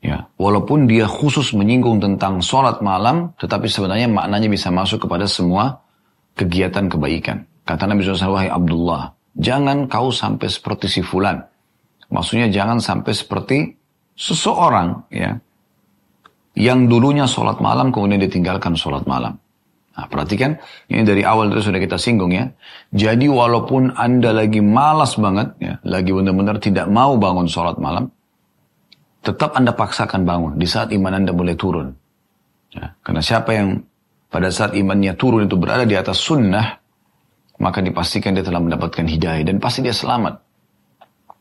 Ya, walaupun dia khusus menyinggung tentang sholat malam, tetapi sebenarnya maknanya bisa masuk kepada semua kegiatan kebaikan. Kata Nabi SAW, wahai Abdullah, jangan kau sampai seperti si fulan. Maksudnya jangan sampai seperti seseorang ya yang dulunya sholat malam kemudian ditinggalkan sholat malam. Nah, perhatikan, ini dari awal itu sudah kita singgung ya. Jadi walaupun Anda lagi malas banget, ya, lagi benar-benar tidak mau bangun sholat malam, tetap Anda paksakan bangun di saat iman Anda boleh turun. Ya, karena siapa yang pada saat imannya turun itu berada di atas sunnah, maka dipastikan dia telah mendapatkan hidayah dan pasti dia selamat.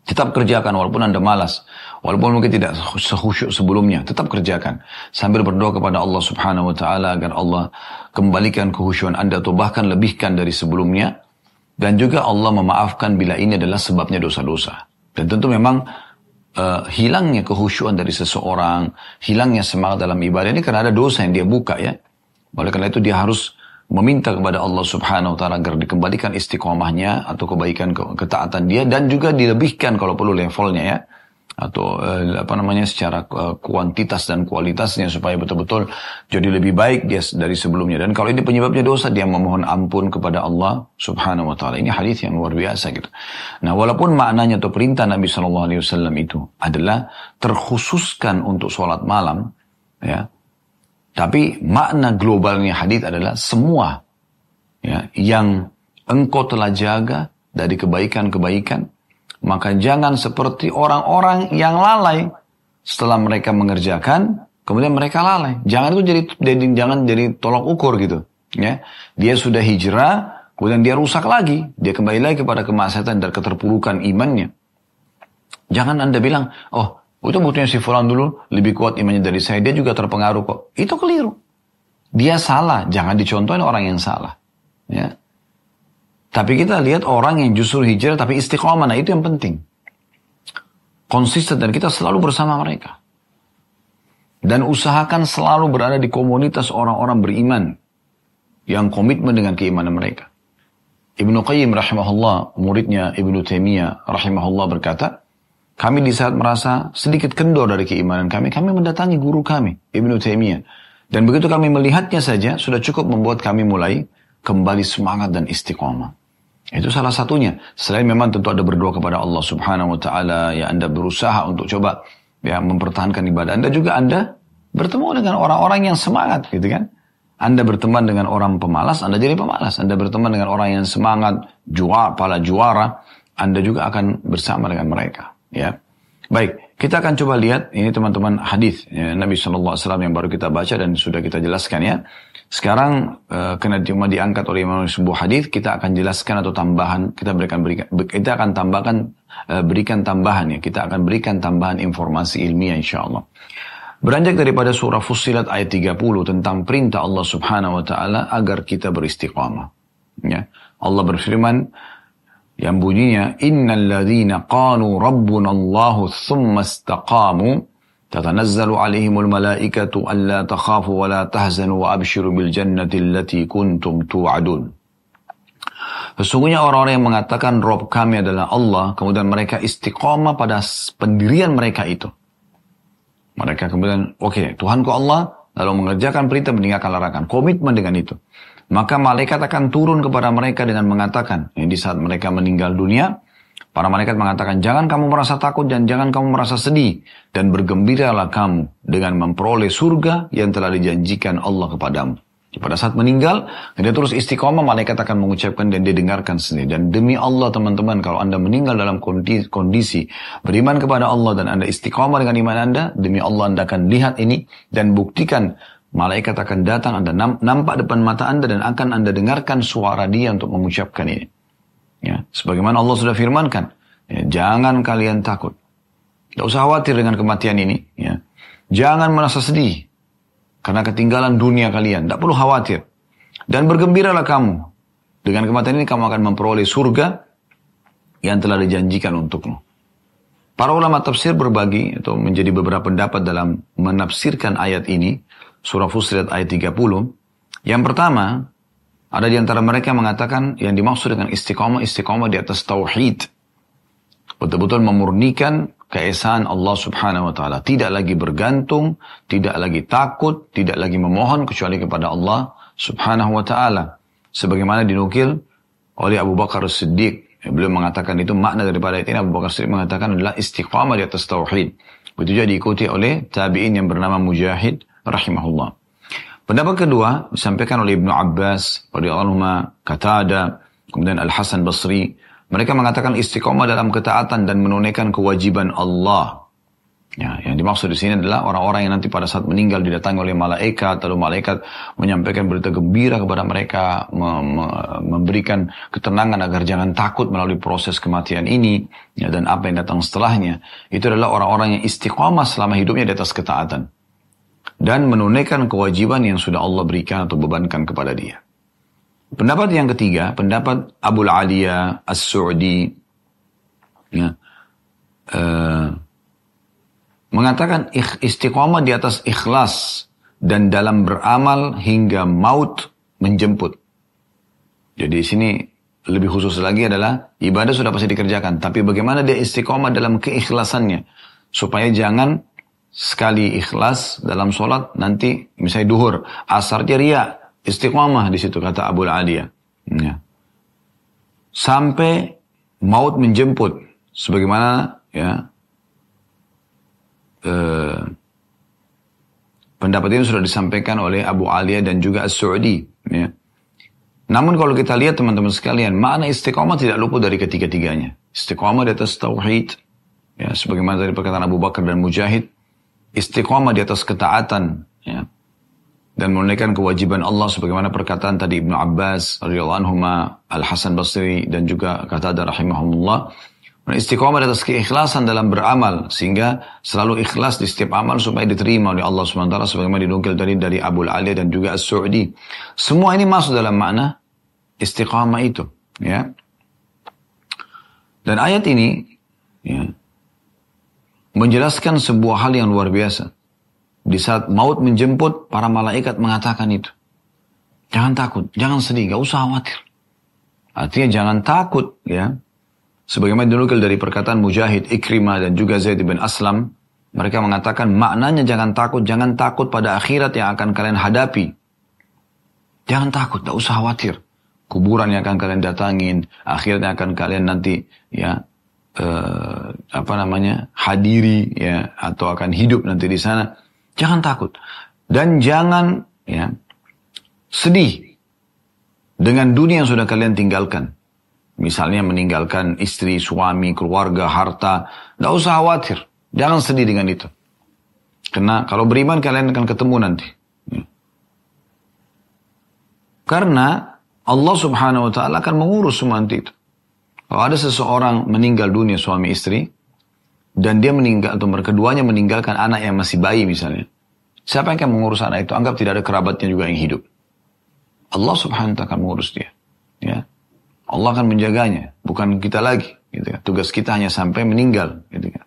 Tetap kerjakan walaupun Anda malas. Walaupun mungkin tidak sehusyuk sebelumnya. Tetap kerjakan. Sambil berdoa kepada Allah subhanahu wa ta'ala agar Allah kembalikan kehusyuan Anda atau bahkan lebihkan dari sebelumnya. dan juga Allah memaafkan bila ini adalah sebabnya dosa-dosa. Dan tentu memang uh, hilangnya kehusyuan dari seseorang, hilangnya semangat dalam ibadah ini karena ada dosa yang dia buka ya. Oleh karena itu dia harus meminta kepada Allah Subhanahu wa taala agar dikembalikan istiqomahnya atau kebaikan ketaatan dia dan juga dilebihkan kalau perlu levelnya ya atau eh, apa namanya secara eh, kuantitas dan kualitasnya supaya betul-betul jadi lebih baik dia dari sebelumnya dan kalau ini penyebabnya dosa dia memohon ampun kepada Allah Subhanahu wa taala ini hadis yang luar biasa gitu. Nah, walaupun maknanya atau perintah Nabi Shallallahu alaihi wasallam itu adalah terkhususkan untuk sholat malam ya. Tapi makna globalnya hadis adalah semua ya yang engkau telah jaga dari kebaikan-kebaikan maka jangan seperti orang-orang yang lalai setelah mereka mengerjakan, kemudian mereka lalai. Jangan itu jadi, jadi jangan jadi tolak ukur gitu. Ya, dia sudah hijrah, kemudian dia rusak lagi, dia kembali lagi kepada kemaksiatan dan keterpurukan imannya. Jangan anda bilang, oh itu buktinya si Fulan dulu lebih kuat imannya dari saya, dia juga terpengaruh kok. Itu keliru. Dia salah, jangan dicontohin orang yang salah. Ya. Tapi kita lihat orang yang justru hijrah tapi istiqomah, nah itu yang penting. Konsisten dan kita selalu bersama mereka. Dan usahakan selalu berada di komunitas orang-orang beriman yang komitmen dengan keimanan mereka. Ibnu Qayyim rahimahullah, muridnya Ibnu Taimiyah rahimahullah berkata, kami di saat merasa sedikit kendor dari keimanan kami, kami mendatangi guru kami, Ibnu Taimiyah. Dan begitu kami melihatnya saja, sudah cukup membuat kami mulai kembali semangat dan istiqomah. Itu salah satunya. Selain memang tentu ada berdoa kepada Allah Subhanahu wa taala, ya Anda berusaha untuk coba ya mempertahankan ibadah Anda juga Anda bertemu dengan orang-orang yang semangat gitu kan. Anda berteman dengan orang pemalas, Anda jadi pemalas. Anda berteman dengan orang yang semangat, juara, pala juara, Anda juga akan bersama dengan mereka. Ya, baik. Kita akan coba lihat ini teman-teman hadis ya, Nabi Shallallahu Alaihi Wasallam yang baru kita baca dan sudah kita jelaskan ya. Sekarang uh, karena cuma diangkat oleh Imam sebuah hadis, kita akan jelaskan atau tambahan, kita berikan berikan kita akan tambahkan uh, berikan tambahan ya, kita akan berikan tambahan informasi ilmiah insyaallah. Beranjak daripada surah Fussilat ayat 30 tentang perintah Allah Subhanahu wa taala agar kita beristiqamah. Ya. Allah berfirman yang bunyinya innalladzina qalu rabbunallahu tsumma istaqamu tatanazzalu alaihimul malaikatu alla takhafu wa la tahzanu wa abshiru bil jannati allati kuntum tu'adun Sesungguhnya orang-orang yang mengatakan Rob kami adalah Allah, kemudian mereka istiqomah pada pendirian mereka itu. Mereka kemudian, oke, okay, Tuhanku Allah, lalu mengerjakan perintah, meninggalkan larangan. Komitmen dengan itu. Maka malaikat akan turun kepada mereka dengan mengatakan, ini saat mereka meninggal dunia, Para malaikat mengatakan, jangan kamu merasa takut dan jangan kamu merasa sedih. Dan bergembiralah kamu dengan memperoleh surga yang telah dijanjikan Allah kepadamu. Pada saat meninggal, dia terus istiqomah, malaikat akan mengucapkan dan dia dengarkan sendiri. Dan demi Allah teman-teman, kalau anda meninggal dalam kondisi, kondisi beriman kepada Allah dan anda istiqomah dengan iman anda, demi Allah anda akan lihat ini dan buktikan malaikat akan datang, anda nampak depan mata anda dan akan anda dengarkan suara dia untuk mengucapkan ini. Ya, sebagaimana Allah sudah firmankan, ya, jangan kalian takut. Tidak usah khawatir dengan kematian ini. Ya. Jangan merasa sedih karena ketinggalan dunia kalian. Tidak perlu khawatir. Dan bergembiralah kamu. Dengan kematian ini kamu akan memperoleh surga yang telah dijanjikan untukmu. Para ulama tafsir berbagi atau menjadi beberapa pendapat dalam menafsirkan ayat ini. Surah Fusilat ayat 30. Yang pertama, ada di antara mereka yang mengatakan yang dimaksud dengan istiqomah, istiqomah di atas tauhid. Betul-betul memurnikan keesaan Allah subhanahu wa ta'ala. Tidak lagi bergantung, tidak lagi takut, tidak lagi memohon kecuali kepada Allah subhanahu wa ta'ala. Sebagaimana dinukil oleh Abu Bakar Siddiq. Beliau mengatakan itu makna daripada ayat ini Abu Bakar Siddiq mengatakan adalah istiqamah di atas tauhid. Begitu juga diikuti oleh tabi'in yang bernama Mujahid rahimahullah. Pendapat kedua disampaikan oleh Ibnu Abbas, radhiyallahu Katada, kemudian Al Hasan Basri. Mereka mengatakan istiqomah dalam ketaatan dan menunaikan kewajiban Allah. Ya, yang dimaksud di sini adalah orang-orang yang nanti pada saat meninggal didatangi oleh malaikat, lalu malaikat menyampaikan berita gembira kepada mereka, me me memberikan ketenangan agar jangan takut melalui proses kematian ini, ya, dan apa yang datang setelahnya. Itu adalah orang-orang yang istiqomah selama hidupnya di atas ketaatan dan menunaikan kewajiban yang sudah Allah berikan atau bebankan kepada dia. Pendapat yang ketiga, pendapat Abu Aliyah As-Su'di ya, uh, mengatakan istiqomah di atas ikhlas dan dalam beramal hingga maut menjemput. Jadi di sini lebih khusus lagi adalah ibadah sudah pasti dikerjakan, tapi bagaimana dia istiqomah dalam keikhlasannya supaya jangan sekali ikhlas dalam sholat nanti misalnya duhur asar ria istiqomah di situ kata Abu Aliyah ya. sampai maut menjemput sebagaimana ya eh, pendapat ini sudah disampaikan oleh Abu Aliyah dan juga As-Su'di ya. namun kalau kita lihat teman-teman sekalian makna istiqomah tidak luput dari ketiga-tiganya istiqomah di atas tauhid ya sebagaimana dari perkataan Abu Bakar dan Mujahid istiqomah di atas ketaatan ya dan menunaikan kewajiban Allah sebagaimana perkataan tadi Ibnu Abbas radhiyallahu anhu Al Hasan Basri dan juga kata ada rahimahumullah istiqomah di atas keikhlasan dalam beramal sehingga selalu ikhlas di setiap amal supaya diterima oleh Allah SWT sebagaimana dinukil tadi dari Abu Ali dan juga As-Su'di. Semua ini masuk dalam makna istiqamah itu, ya. Dan ayat ini ya, menjelaskan sebuah hal yang luar biasa. Di saat maut menjemput, para malaikat mengatakan itu. Jangan takut, jangan sedih, gak usah khawatir. Artinya jangan takut ya. Sebagaimana dinukil dari perkataan Mujahid, Ikrimah dan juga Zaid bin Aslam. Mereka mengatakan maknanya jangan takut, jangan takut pada akhirat yang akan kalian hadapi. Jangan takut, tak usah khawatir. Kuburan yang akan kalian datangin, akhirat yang akan kalian nanti ya uh, apa namanya hadiri ya atau akan hidup nanti di sana. Jangan takut. Dan jangan ya sedih dengan dunia yang sudah kalian tinggalkan. Misalnya meninggalkan istri suami keluarga harta. Tidak usah khawatir. Jangan sedih dengan itu. Karena kalau beriman kalian akan ketemu nanti. Ya. karena Allah subhanahu wa ta'ala akan mengurus semua nanti itu kalau ada seseorang meninggal dunia suami istri, dan dia meninggal atau keduanya meninggalkan anak yang masih bayi misalnya. Siapa yang akan mengurus anak itu? Anggap tidak ada kerabatnya juga yang hidup. Allah subhanahu wa ta'ala akan mengurus dia. Ya. Allah akan menjaganya, bukan kita lagi. Gitu ya. Tugas kita hanya sampai meninggal. Gitu ya.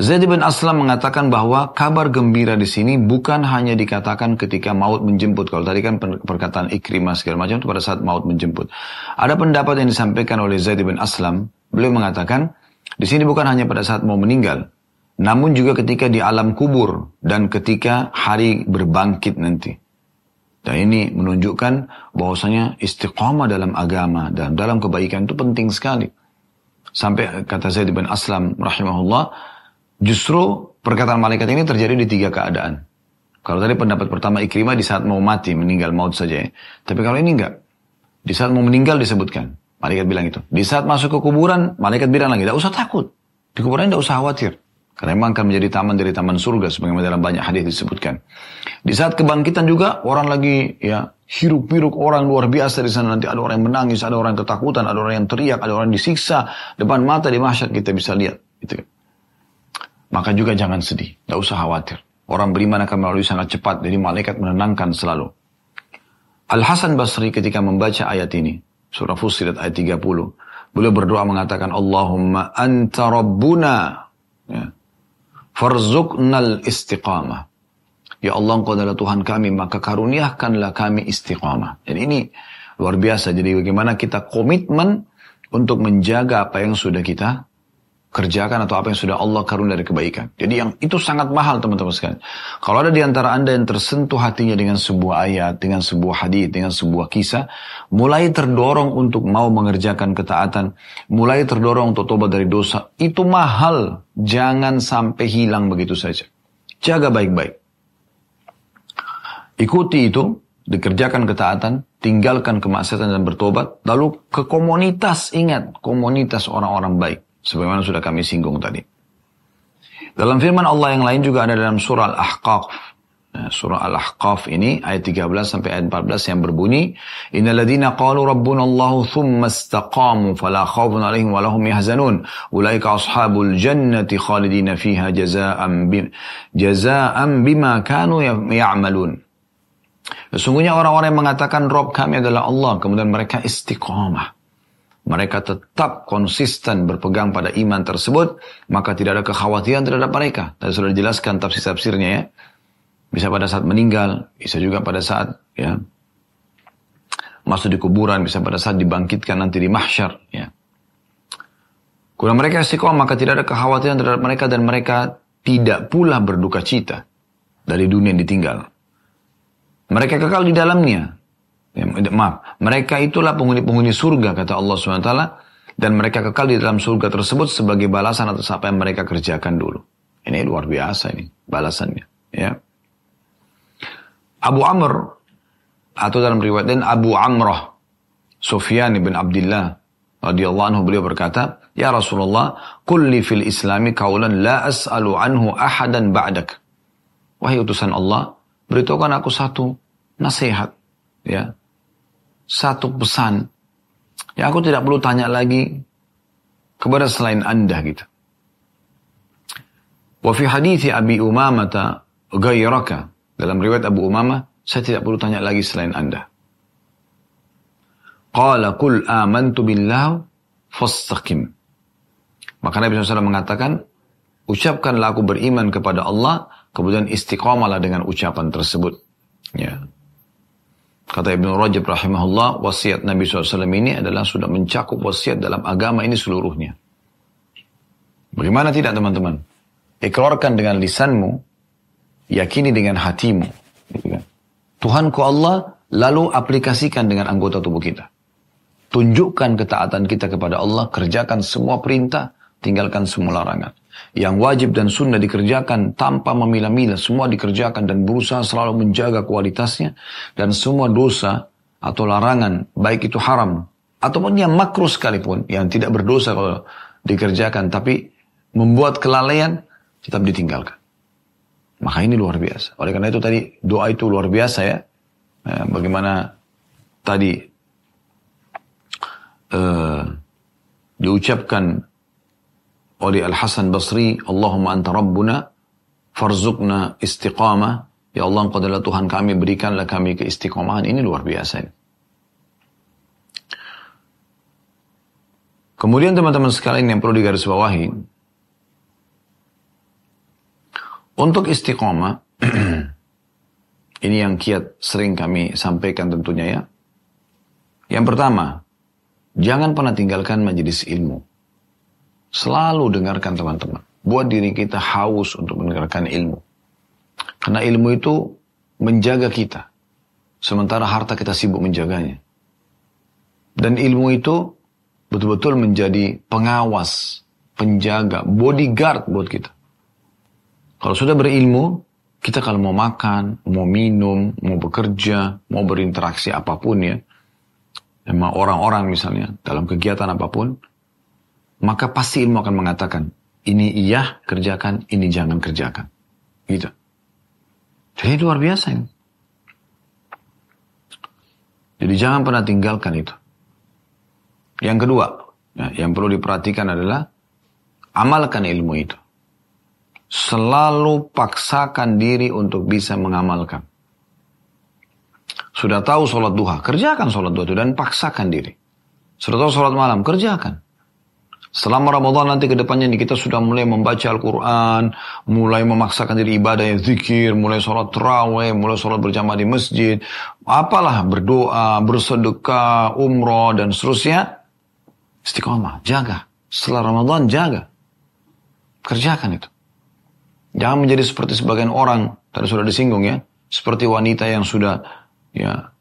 Zaid bin Aslam mengatakan bahwa kabar gembira di sini bukan hanya dikatakan ketika maut menjemput. Kalau tadi kan perkataan ikrimah segala macam itu pada saat maut menjemput. Ada pendapat yang disampaikan oleh Zaid bin Aslam. Beliau mengatakan, di sini bukan hanya pada saat mau meninggal, namun juga ketika di alam kubur dan ketika hari berbangkit nanti. Dan ini menunjukkan bahwasanya istiqamah dalam agama dan dalam kebaikan itu penting sekali. Sampai kata Zaid bin Aslam rahimahullah, Justru perkataan malaikat ini terjadi di tiga keadaan. Kalau tadi pendapat pertama Ikrimah di saat mau mati, meninggal, maut saja ya. Tapi kalau ini enggak. Di saat mau meninggal disebutkan. Malaikat bilang itu. Di saat masuk ke kuburan, malaikat bilang lagi, tidak usah takut. Di kuburan tidak usah khawatir. Karena memang akan menjadi taman dari taman surga sebagaimana dalam banyak hadis disebutkan. Di saat kebangkitan juga orang lagi ya hiruk-piruk orang luar biasa di sana nanti ada orang yang menangis, ada orang yang ketakutan, ada orang yang teriak, ada orang yang disiksa depan mata di masyarakat kita bisa lihat. Gitu maka juga jangan sedih, tidak usah khawatir. Orang beriman akan melalui sangat cepat, jadi malaikat menenangkan selalu. Al-Hasan Basri ketika membaca ayat ini, surah Fussilat ayat 30, beliau berdoa mengatakan, Allahumma anta rabbuna, ya. farzuknal istiqamah. Ya Allah engkau adalah Tuhan kami, maka karuniakanlah kami istiqamah. Dan ini luar biasa, jadi bagaimana kita komitmen untuk menjaga apa yang sudah kita kerjakan atau apa yang sudah Allah karun dari kebaikan. Jadi yang itu sangat mahal teman-teman sekalian. Kalau ada di antara anda yang tersentuh hatinya dengan sebuah ayat, dengan sebuah hadis, dengan sebuah kisah, mulai terdorong untuk mau mengerjakan ketaatan, mulai terdorong untuk tobat dari dosa, itu mahal. Jangan sampai hilang begitu saja. Jaga baik-baik. Ikuti itu, dikerjakan ketaatan, tinggalkan kemaksiatan dan bertobat, lalu ke komunitas, ingat, komunitas orang-orang baik. Sebagaimana sudah kami singgung tadi. Dalam firman Allah yang lain juga ada dalam surah Al-Ahqaf. Nah, surah Al-Ahqaf ini ayat 13 sampai ayat 14 yang berbunyi, Innal ladina qalu rabbuna Allah thumma istaqamu fala khawfun alaihim wa lahum yahzanun. Ulaika ashabul jannati khalidina fiha jazaan bim jazaan bima kanu ya'malun. Sesungguhnya orang-orang yang mengatakan Rob kami adalah Allah, kemudian mereka istiqomah. Mereka tetap konsisten berpegang pada iman tersebut, maka tidak ada kekhawatiran terhadap mereka. Tadi sudah dijelaskan tafsir-tafsirnya ya. Bisa pada saat meninggal, bisa juga pada saat ya masuk di kuburan, bisa pada saat dibangkitkan nanti di mahsyar ya. Kalau mereka istiqomah maka tidak ada kekhawatiran terhadap mereka dan mereka tidak pula berduka cita dari dunia yang ditinggal. Mereka kekal di dalamnya. Ya, maaf, mereka itulah penghuni-penghuni surga kata Allah SWT dan mereka kekal di dalam surga tersebut sebagai balasan atas apa yang mereka kerjakan dulu. Ini luar biasa ini balasannya. Ya. Abu Amr atau dalam riwayat dan Abu Amrah Sufyan bin Abdullah radhiyallahu anhu beliau berkata, "Ya Rasulullah, kulli fil Islami kaulan la as'alu anhu ahadan ba'dak." Wahai utusan Allah, beritahukan aku satu nasihat, ya. Satu pesan. Ya aku tidak perlu tanya lagi kepada selain Anda gitu. Wa fi hadithi Abi Umamah gairaka dalam riwayat Abu Umamah saya tidak perlu tanya lagi selain Anda. Qala kul amantu billah fastaqim. Maka Nabi SAW mengatakan, ucapkanlah aku beriman kepada Allah, kemudian istiqamalah dengan ucapan tersebut. Ya. Kata Ibn Rajab rahimahullah, wasiat Nabi SAW ini adalah sudah mencakup wasiat dalam agama ini seluruhnya. Bagaimana tidak teman-teman? Ikrarkan dengan lisanmu, yakini dengan hatimu. Gitu kan? Tuhanku Allah, lalu aplikasikan dengan anggota tubuh kita. Tunjukkan ketaatan kita kepada Allah, kerjakan semua perintah, tinggalkan semua larangan. Yang wajib dan sunnah dikerjakan tanpa memilah-milah, semua dikerjakan dan berusaha selalu menjaga kualitasnya. Dan semua dosa atau larangan, baik itu haram, ataupun yang makruh sekalipun, yang tidak berdosa kalau dikerjakan, tapi membuat kelalaian, tetap ditinggalkan. Maka ini luar biasa. Oleh karena itu tadi doa itu luar biasa ya. Eh, bagaimana tadi uh, diucapkan oleh Al Hasan Basri, Allahumma anta rabbuna farzukna istiqamah. Ya Allah engkau adalah Tuhan kami, berikanlah kami keistiqomahan. Ini luar biasa. Ini. Kemudian teman-teman sekalian yang perlu digarisbawahi, Untuk istiqomah, ini yang kiat sering kami sampaikan tentunya ya. Yang pertama, jangan pernah tinggalkan majelis ilmu. Selalu dengarkan teman-teman. Buat diri kita haus untuk mendengarkan ilmu. Karena ilmu itu menjaga kita. Sementara harta kita sibuk menjaganya. Dan ilmu itu betul-betul menjadi pengawas, penjaga, bodyguard buat kita. Kalau sudah berilmu, kita kalau mau makan, mau minum, mau bekerja, mau berinteraksi apa pun ya, sama orang-orang misalnya, dalam kegiatan apa pun, maka pasti ilmu akan mengatakan, ini iya kerjakan, ini jangan kerjakan. Gitu. Jadi luar biasa ini. Jadi jangan pernah tinggalkan itu. Yang kedua, ya, yang perlu diperhatikan adalah amalkan ilmu itu selalu paksakan diri untuk bisa mengamalkan. Sudah tahu sholat duha, kerjakan sholat duha itu dan paksakan diri. Sudah tahu sholat malam, kerjakan. Selama Ramadan nanti ke depannya kita sudah mulai membaca Al-Quran, mulai memaksakan diri ibadah yang zikir, mulai sholat terawih, mulai sholat berjamaah di masjid, apalah berdoa, bersedekah, umroh, dan seterusnya. Istiqomah, jaga. Setelah Ramadan, jaga. Kerjakan itu. Jangan menjadi seperti sebagian orang, tadi sudah disinggung ya, seperti wanita yang sudah ya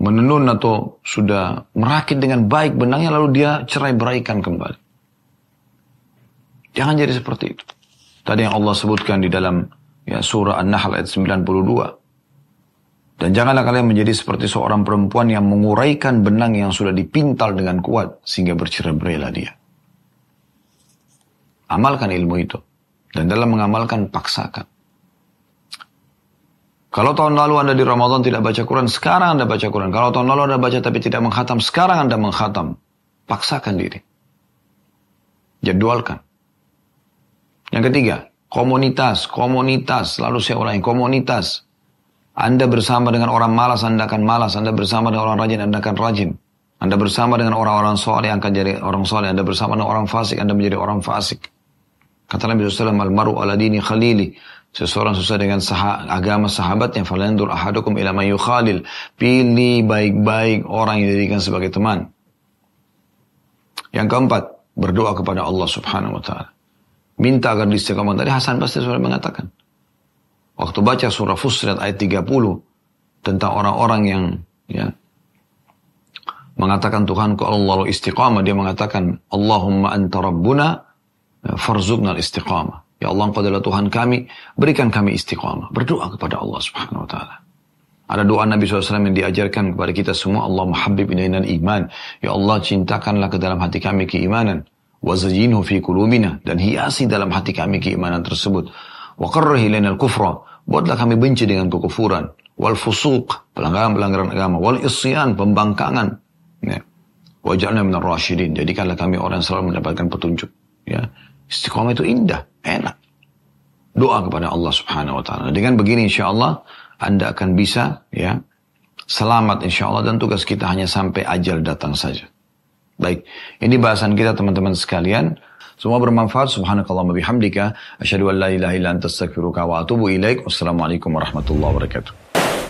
menenun atau sudah merakit dengan baik benangnya lalu dia cerai beraikan kembali. Jangan jadi seperti itu. Tadi yang Allah sebutkan di dalam ya, surah An-Nahl ayat 92. Dan janganlah kalian menjadi seperti seorang perempuan yang menguraikan benang yang sudah dipintal dengan kuat sehingga bercerai-berailah dia. Amalkan ilmu itu. Dan dalam mengamalkan, paksakan. Kalau tahun lalu Anda di Ramadan tidak baca Quran, sekarang Anda baca Quran. Kalau tahun lalu Anda baca tapi tidak menghatam, sekarang Anda menghatam. Paksakan diri. Jadwalkan. Yang ketiga, komunitas, komunitas. Lalu saya ulangi, komunitas. Anda bersama dengan orang malas, Anda akan malas. Anda bersama dengan orang rajin, Anda akan rajin. Anda bersama dengan orang-orang soleh, akan jadi orang soleh. Anda bersama dengan orang fasik, Anda menjadi orang fasik. Kata Nabi SAW, Al-maru ala dini khalili. Seseorang susah dengan sah agama sahabatnya. Falandur ahadukum ila mayu khalil. Pilih baik-baik orang yang dijadikan sebagai teman. Yang keempat, berdoa kepada Allah subhanahu wa ta'ala. Minta agar diistiqamah. Tadi Hasan pasti sudah mengatakan. Waktu baca surah Fussilat ayat 30 tentang orang-orang yang ya mengatakan Tuhanku Allah istiqamah dia mengatakan Allahumma anta rabbuna farzuqna istiqamah ya Allah engkau adalah Tuhan kami. Berikan kami istiqamah. Berdoa kepada Allah subhanahu wa ta'ala. Ada doa Nabi SAW yang diajarkan kepada kita semua. Allah muhabbib ilainal iman ya Allah cintakanlah ke dalam hati kami keimanan. Wazajinhu fi kulubina dan hiasi dalam hati kami keimanan tersebut. Wa qarrih ilainal kufra buatlah kami benci dengan kekufuran. Wal fusuq pelanggaran-pelanggaran agama. Wal isyan pembangkangan. Ya. Wajahnya minar rasyidin jadikanlah kami orang yang selalu mendapatkan petunjuk. Ya. Istiqomah itu indah enak doa kepada Allah subhanahu wa ta'ala dengan begini insya Allah anda akan bisa ya selamat insya Allah dan tugas kita hanya sampai ajal datang saja baik ini bahasan kita teman-teman sekalian semua bermanfaat. Subhanakallah wa bihamdika. Asyhadu an la ilaha illa anta wa atubu ilaik. Wassalamualaikum warahmatullahi wabarakatuh.